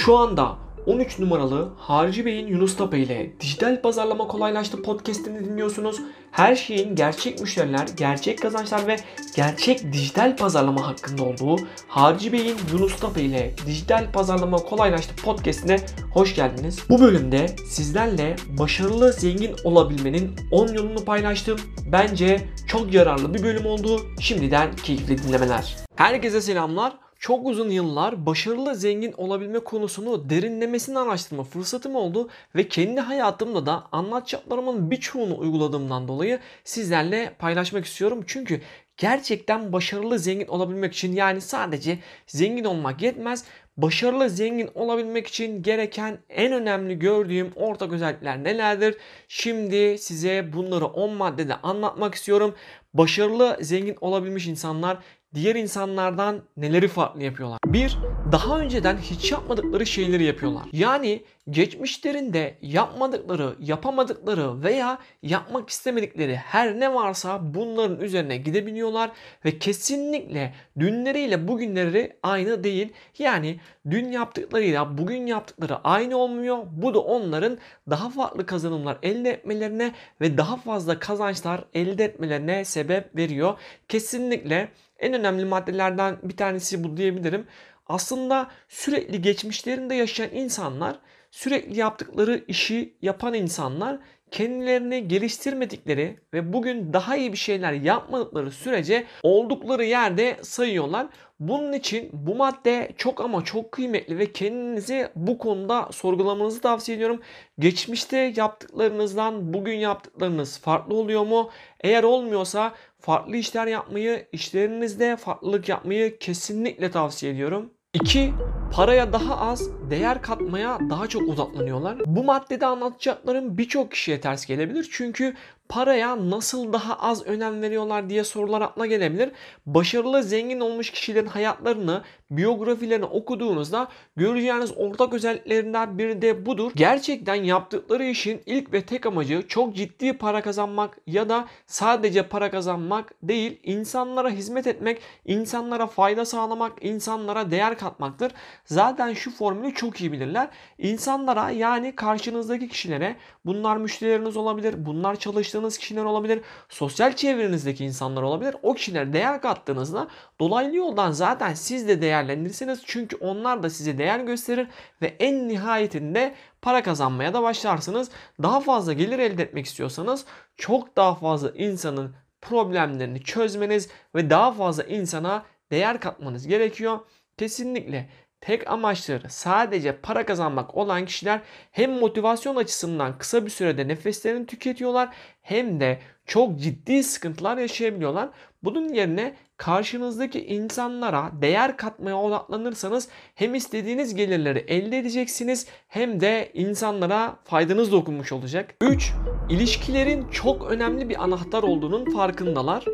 Şu anda 13 numaralı Harcı Bey'in Yunus Tepe ile Dijital Pazarlama Kolaylaştı podcast'ini dinliyorsunuz. Her şeyin gerçek müşteriler, gerçek kazançlar ve gerçek dijital pazarlama hakkında olduğu Harcı Bey'in Yunus Tepe ile Dijital Pazarlama Kolaylaştı podcast'ine hoş geldiniz. Bu bölümde sizlerle başarılı zengin olabilmenin 10 yolunu paylaştım. Bence çok yararlı bir bölüm oldu. Şimdiden keyifli dinlemeler. Herkese selamlar çok uzun yıllar başarılı zengin olabilme konusunu derinlemesine araştırma fırsatım oldu ve kendi hayatımda da anlatacaklarımın birçoğunu uyguladığımdan dolayı sizlerle paylaşmak istiyorum. Çünkü gerçekten başarılı zengin olabilmek için yani sadece zengin olmak yetmez. Başarılı zengin olabilmek için gereken en önemli gördüğüm ortak özellikler nelerdir? Şimdi size bunları 10 maddede anlatmak istiyorum. Başarılı zengin olabilmiş insanlar diğer insanlardan neleri farklı yapıyorlar? Bir, daha önceden hiç yapmadıkları şeyleri yapıyorlar. Yani geçmişlerinde yapmadıkları, yapamadıkları veya yapmak istemedikleri her ne varsa bunların üzerine gidebiliyorlar ve kesinlikle dünleriyle bugünleri aynı değil. Yani dün yaptıklarıyla bugün yaptıkları aynı olmuyor. Bu da onların daha farklı kazanımlar elde etmelerine ve daha fazla kazançlar elde etmelerine sebep veriyor. Kesinlikle en önemli maddelerden bir tanesi bu diyebilirim. Aslında sürekli geçmişlerinde yaşayan insanlar, sürekli yaptıkları işi yapan insanlar kendilerini geliştirmedikleri ve bugün daha iyi bir şeyler yapmadıkları sürece oldukları yerde sayıyorlar. Bunun için bu madde çok ama çok kıymetli ve kendinizi bu konuda sorgulamanızı tavsiye ediyorum. Geçmişte yaptıklarınızdan bugün yaptıklarınız farklı oluyor mu? Eğer olmuyorsa farklı işler yapmayı, işlerinizde farklılık yapmayı kesinlikle tavsiye ediyorum. 2. Paraya daha az, değer katmaya daha çok odaklanıyorlar. Bu maddede anlatacaklarım birçok kişiye ters gelebilir. Çünkü paraya nasıl daha az önem veriyorlar diye sorular aklına gelebilir. Başarılı zengin olmuş kişilerin hayatlarını, biyografilerini okuduğunuzda göreceğiniz ortak özelliklerinden biri de budur. Gerçekten yaptıkları işin ilk ve tek amacı çok ciddi para kazanmak ya da sadece para kazanmak değil, insanlara hizmet etmek, insanlara fayda sağlamak, insanlara değer katmaktır. Zaten şu formülü çok iyi bilirler. İnsanlara yani karşınızdaki kişilere bunlar müşterileriniz olabilir, bunlar çalıştığınız kişiler olabilir, sosyal çevrenizdeki insanlar olabilir. O kişilere değer kattığınızda dolaylı yoldan zaten siz de değerlendirirsiniz. Çünkü onlar da size değer gösterir ve en nihayetinde para kazanmaya da başlarsınız. Daha fazla gelir elde etmek istiyorsanız çok daha fazla insanın problemlerini çözmeniz ve daha fazla insana değer katmanız gerekiyor. Kesinlikle tek amaçları sadece para kazanmak olan kişiler hem motivasyon açısından kısa bir sürede nefeslerini tüketiyorlar hem de çok ciddi sıkıntılar yaşayabiliyorlar. Bunun yerine karşınızdaki insanlara değer katmaya odaklanırsanız hem istediğiniz gelirleri elde edeceksiniz hem de insanlara faydanız dokunmuş olacak. 3. İlişkilerin çok önemli bir anahtar olduğunun farkındalar.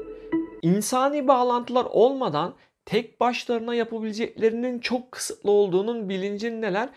İnsani bağlantılar olmadan tek başlarına yapabileceklerinin çok kısıtlı olduğunun bilincindeler.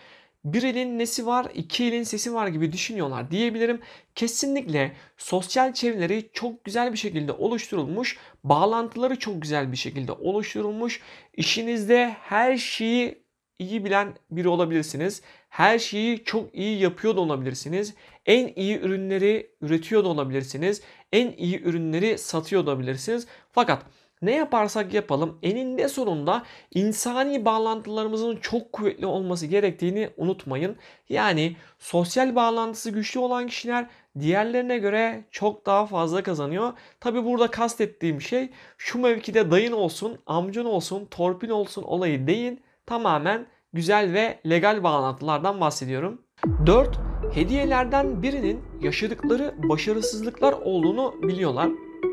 Bir elin nesi var, iki elin sesi var gibi düşünüyorlar diyebilirim. Kesinlikle sosyal çevreleri çok güzel bir şekilde oluşturulmuş, bağlantıları çok güzel bir şekilde oluşturulmuş. İşinizde her şeyi iyi bilen biri olabilirsiniz. Her şeyi çok iyi yapıyor da olabilirsiniz. En iyi ürünleri üretiyor da olabilirsiniz. En iyi ürünleri satıyor da olabilirsiniz. Fakat ne yaparsak yapalım eninde sonunda insani bağlantılarımızın çok kuvvetli olması gerektiğini unutmayın. Yani sosyal bağlantısı güçlü olan kişiler diğerlerine göre çok daha fazla kazanıyor. Tabi burada kastettiğim şey şu mevkide dayın olsun, amcın olsun, torpil olsun olayı değil. Tamamen güzel ve legal bağlantılardan bahsediyorum. 4. Hediyelerden birinin yaşadıkları başarısızlıklar olduğunu biliyorlar.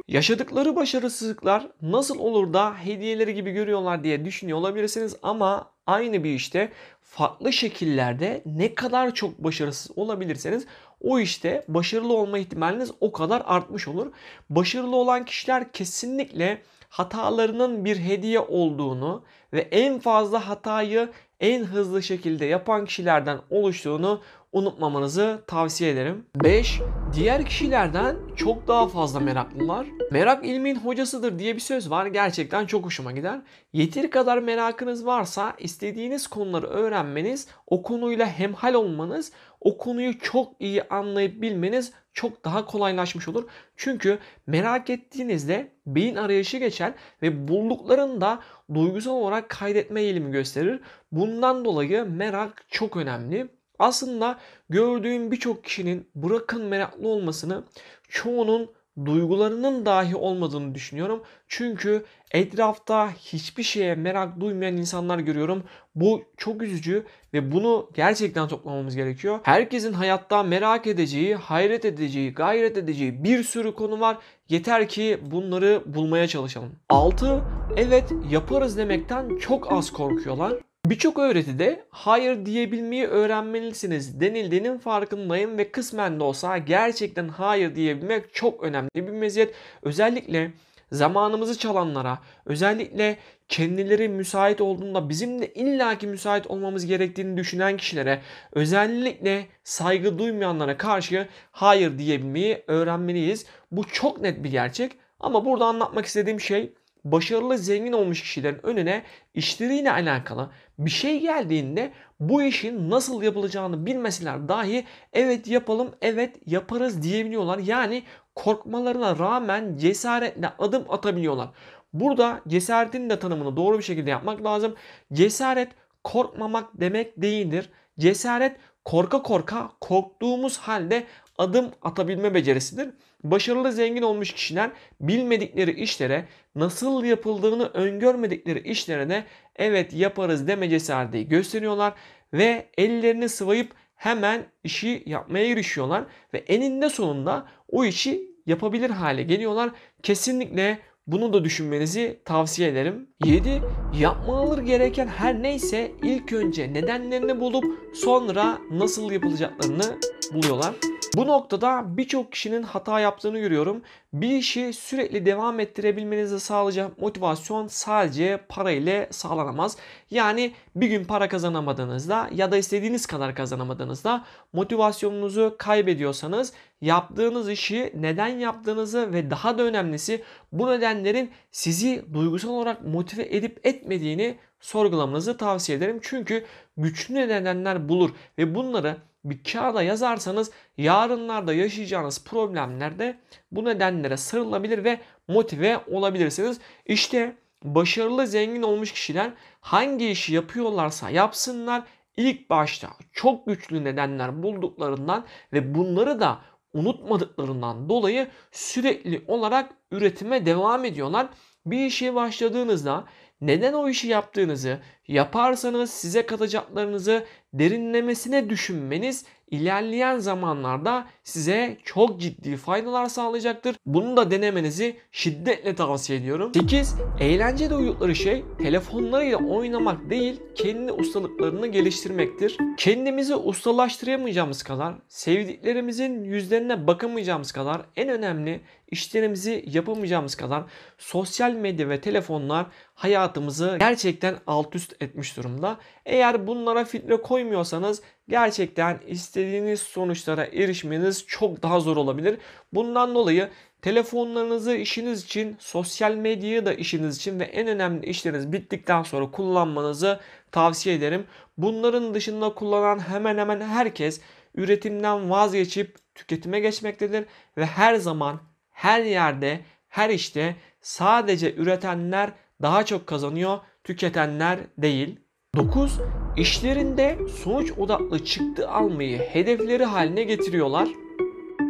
Yaşadıkları başarısızlıklar nasıl olur da hediyeleri gibi görüyorlar diye düşünüyor olabilirsiniz ama aynı bir işte farklı şekillerde ne kadar çok başarısız olabilirseniz o işte başarılı olma ihtimaliniz o kadar artmış olur. Başarılı olan kişiler kesinlikle hatalarının bir hediye olduğunu ve en fazla hatayı en hızlı şekilde yapan kişilerden oluştuğunu unutmamanızı tavsiye ederim. 5. Diğer kişilerden çok daha fazla meraklılar. Merak ilmin hocasıdır diye bir söz var. Gerçekten çok hoşuma gider. Yeteri kadar merakınız varsa istediğiniz konuları öğrenmeniz, o konuyla hemhal olmanız, o konuyu çok iyi anlayıp bilmeniz çok daha kolaylaşmış olur. Çünkü merak ettiğinizde beyin arayışı geçer ve bulduklarında duygusal olarak kaydetme eğilimi gösterir. Bundan dolayı merak çok önemli. Aslında gördüğüm birçok kişinin bırakın meraklı olmasını çoğunun duygularının dahi olmadığını düşünüyorum. Çünkü etrafta hiçbir şeye merak duymayan insanlar görüyorum. Bu çok üzücü ve bunu gerçekten toplamamız gerekiyor. Herkesin hayatta merak edeceği, hayret edeceği, gayret edeceği bir sürü konu var. Yeter ki bunları bulmaya çalışalım. 6. Evet yaparız demekten çok az korkuyorlar. Birçok öğretide hayır diyebilmeyi öğrenmelisiniz denildiğinin farkındayım ve kısmen de olsa gerçekten hayır diyebilmek çok önemli bir meziyet. Özellikle zamanımızı çalanlara, özellikle kendileri müsait olduğunda bizim de illaki müsait olmamız gerektiğini düşünen kişilere, özellikle saygı duymayanlara karşı hayır diyebilmeyi öğrenmeliyiz. Bu çok net bir gerçek ama burada anlatmak istediğim şey başarılı zengin olmuş kişilerin önüne işleriyle alakalı bir şey geldiğinde bu işin nasıl yapılacağını bilmeseler dahi evet yapalım, evet yaparız diyebiliyorlar. Yani korkmalarına rağmen cesaretle adım atabiliyorlar. Burada cesaretin de tanımını doğru bir şekilde yapmak lazım. Cesaret korkmamak demek değildir. Cesaret korka korka korktuğumuz halde adım atabilme becerisidir. Başarılı zengin olmuş kişiler bilmedikleri işlere nasıl yapıldığını öngörmedikleri işlere de evet yaparız deme cesareti gösteriyorlar ve ellerini sıvayıp hemen işi yapmaya girişiyorlar ve eninde sonunda o işi yapabilir hale geliyorlar. Kesinlikle bunu da düşünmenizi tavsiye ederim. 7. Yapmaları gereken her neyse ilk önce nedenlerini bulup sonra nasıl yapılacaklarını buluyorlar. Bu noktada birçok kişinin hata yaptığını görüyorum. Bir işi sürekli devam ettirebilmenizi sağlayacak motivasyon sadece para ile sağlanamaz. Yani bir gün para kazanamadığınızda ya da istediğiniz kadar kazanamadığınızda motivasyonunuzu kaybediyorsanız yaptığınız işi neden yaptığınızı ve daha da önemlisi bu nedenlerin sizi duygusal olarak motive edip etmediğini sorgulamanızı tavsiye ederim. Çünkü güçlü nedenler bulur ve bunları bir kağıda yazarsanız yarınlarda yaşayacağınız problemlerde bu nedenlere sarılabilir ve motive olabilirsiniz. İşte başarılı zengin olmuş kişiler hangi işi yapıyorlarsa yapsınlar ilk başta çok güçlü nedenler bulduklarından ve bunları da unutmadıklarından dolayı sürekli olarak üretime devam ediyorlar. Bir işe başladığınızda neden o işi yaptığınızı, yaparsanız size katacaklarınızı derinlemesine düşünmeniz ilerleyen zamanlarda size çok ciddi faydalar sağlayacaktır. Bunu da denemenizi şiddetle tavsiye ediyorum. 8. Eğlence duydukları şey telefonlarıyla oynamak değil, kendi ustalıklarını geliştirmektir. Kendimizi ustalaştıramayacağımız kadar, sevdiklerimizin yüzlerine bakamayacağımız kadar, en önemli işlerimizi yapamayacağımız kadar sosyal medya ve telefonlar hayatımızı gerçekten alt üst etmiş durumda. Eğer bunlara filtre koymuyorsanız gerçekten istediğiniz sonuçlara erişmeniz çok daha zor olabilir. Bundan dolayı telefonlarınızı işiniz için, sosyal medyayı da işiniz için ve en önemli işleriniz bittikten sonra kullanmanızı tavsiye ederim. Bunların dışında kullanan hemen hemen herkes üretimden vazgeçip tüketime geçmektedir ve her zaman her yerde, her işte sadece üretenler daha çok kazanıyor, tüketenler değil. 9. İşlerinde sonuç odaklı çıktı almayı hedefleri haline getiriyorlar.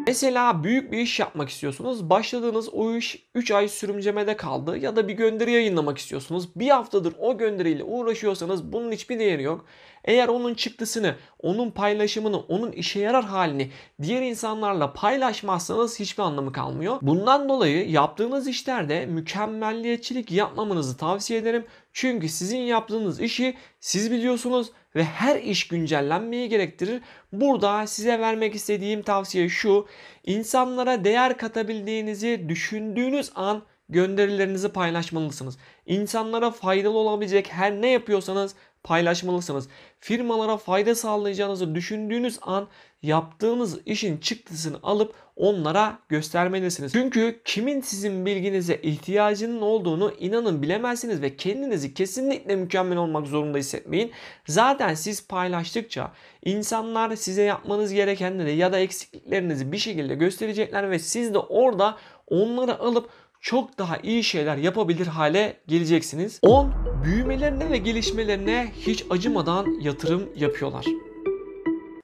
Mesela büyük bir iş yapmak istiyorsunuz. Başladığınız o iş 3 ay sürümcemede kaldı ya da bir gönderi yayınlamak istiyorsunuz. Bir haftadır o gönderiyle uğraşıyorsanız bunun hiçbir değeri yok. Eğer onun çıktısını, onun paylaşımını, onun işe yarar halini diğer insanlarla paylaşmazsanız hiçbir anlamı kalmıyor. Bundan dolayı yaptığınız işlerde mükemmelliyetçilik yapmamanızı tavsiye ederim. Çünkü sizin yaptığınız işi siz biliyorsunuz ve her iş güncellenmeyi gerektirir. Burada size vermek istediğim tavsiye şu. İnsanlara değer katabildiğinizi düşündüğünüz an gönderilerinizi paylaşmalısınız. İnsanlara faydalı olabilecek her ne yapıyorsanız paylaşmalısınız. Firmalara fayda sağlayacağınızı düşündüğünüz an yaptığınız işin çıktısını alıp onlara göstermelisiniz. Çünkü kimin sizin bilginize ihtiyacının olduğunu inanın bilemezsiniz ve kendinizi kesinlikle mükemmel olmak zorunda hissetmeyin. Zaten siz paylaştıkça insanlar size yapmanız gerekenleri ya da eksikliklerinizi bir şekilde gösterecekler ve siz de orada onları alıp çok daha iyi şeyler yapabilir hale geleceksiniz. 10. Büyümelerine ve gelişmelerine hiç acımadan yatırım yapıyorlar.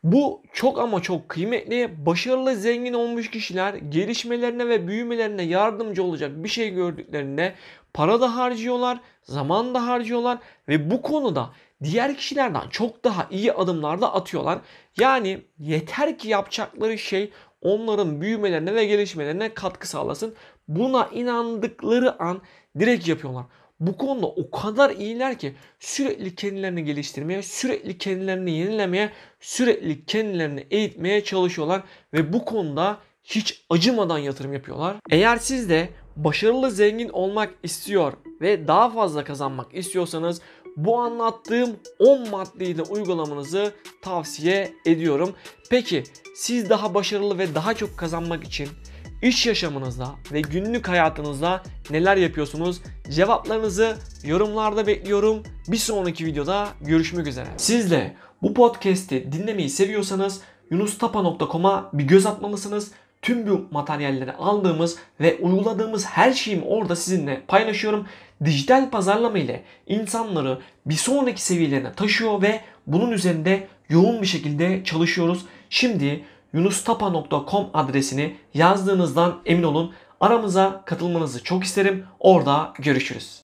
Bu çok ama çok kıymetli, başarılı, zengin olmuş kişiler gelişmelerine ve büyümelerine yardımcı olacak bir şey gördüklerinde para da harcıyorlar, zaman da harcıyorlar ve bu konuda diğer kişilerden çok daha iyi adımlar da atıyorlar. Yani yeter ki yapacakları şey onların büyümelerine ve gelişmelerine katkı sağlasın. Buna inandıkları an direkt yapıyorlar. Bu konuda o kadar iyiler ki sürekli kendilerini geliştirmeye, sürekli kendilerini yenilemeye, sürekli kendilerini eğitmeye çalışıyorlar ve bu konuda hiç acımadan yatırım yapıyorlar. Eğer siz de başarılı zengin olmak istiyor ve daha fazla kazanmak istiyorsanız bu anlattığım 10 maddeyi de uygulamanızı tavsiye ediyorum. Peki siz daha başarılı ve daha çok kazanmak için iş yaşamınızda ve günlük hayatınızda neler yapıyorsunuz? Cevaplarınızı yorumlarda bekliyorum. Bir sonraki videoda görüşmek üzere. Siz de bu podcast'i dinlemeyi seviyorsanız yunustapa.com'a bir göz atmalısınız. Tüm bu materyalleri aldığımız ve uyguladığımız her şeyimi orada sizinle paylaşıyorum. Dijital pazarlama ile insanları bir sonraki seviyelerine taşıyor ve bunun üzerinde yoğun bir şekilde çalışıyoruz. Şimdi yunustapa.com adresini yazdığınızdan emin olun. Aramıza katılmanızı çok isterim. Orada görüşürüz.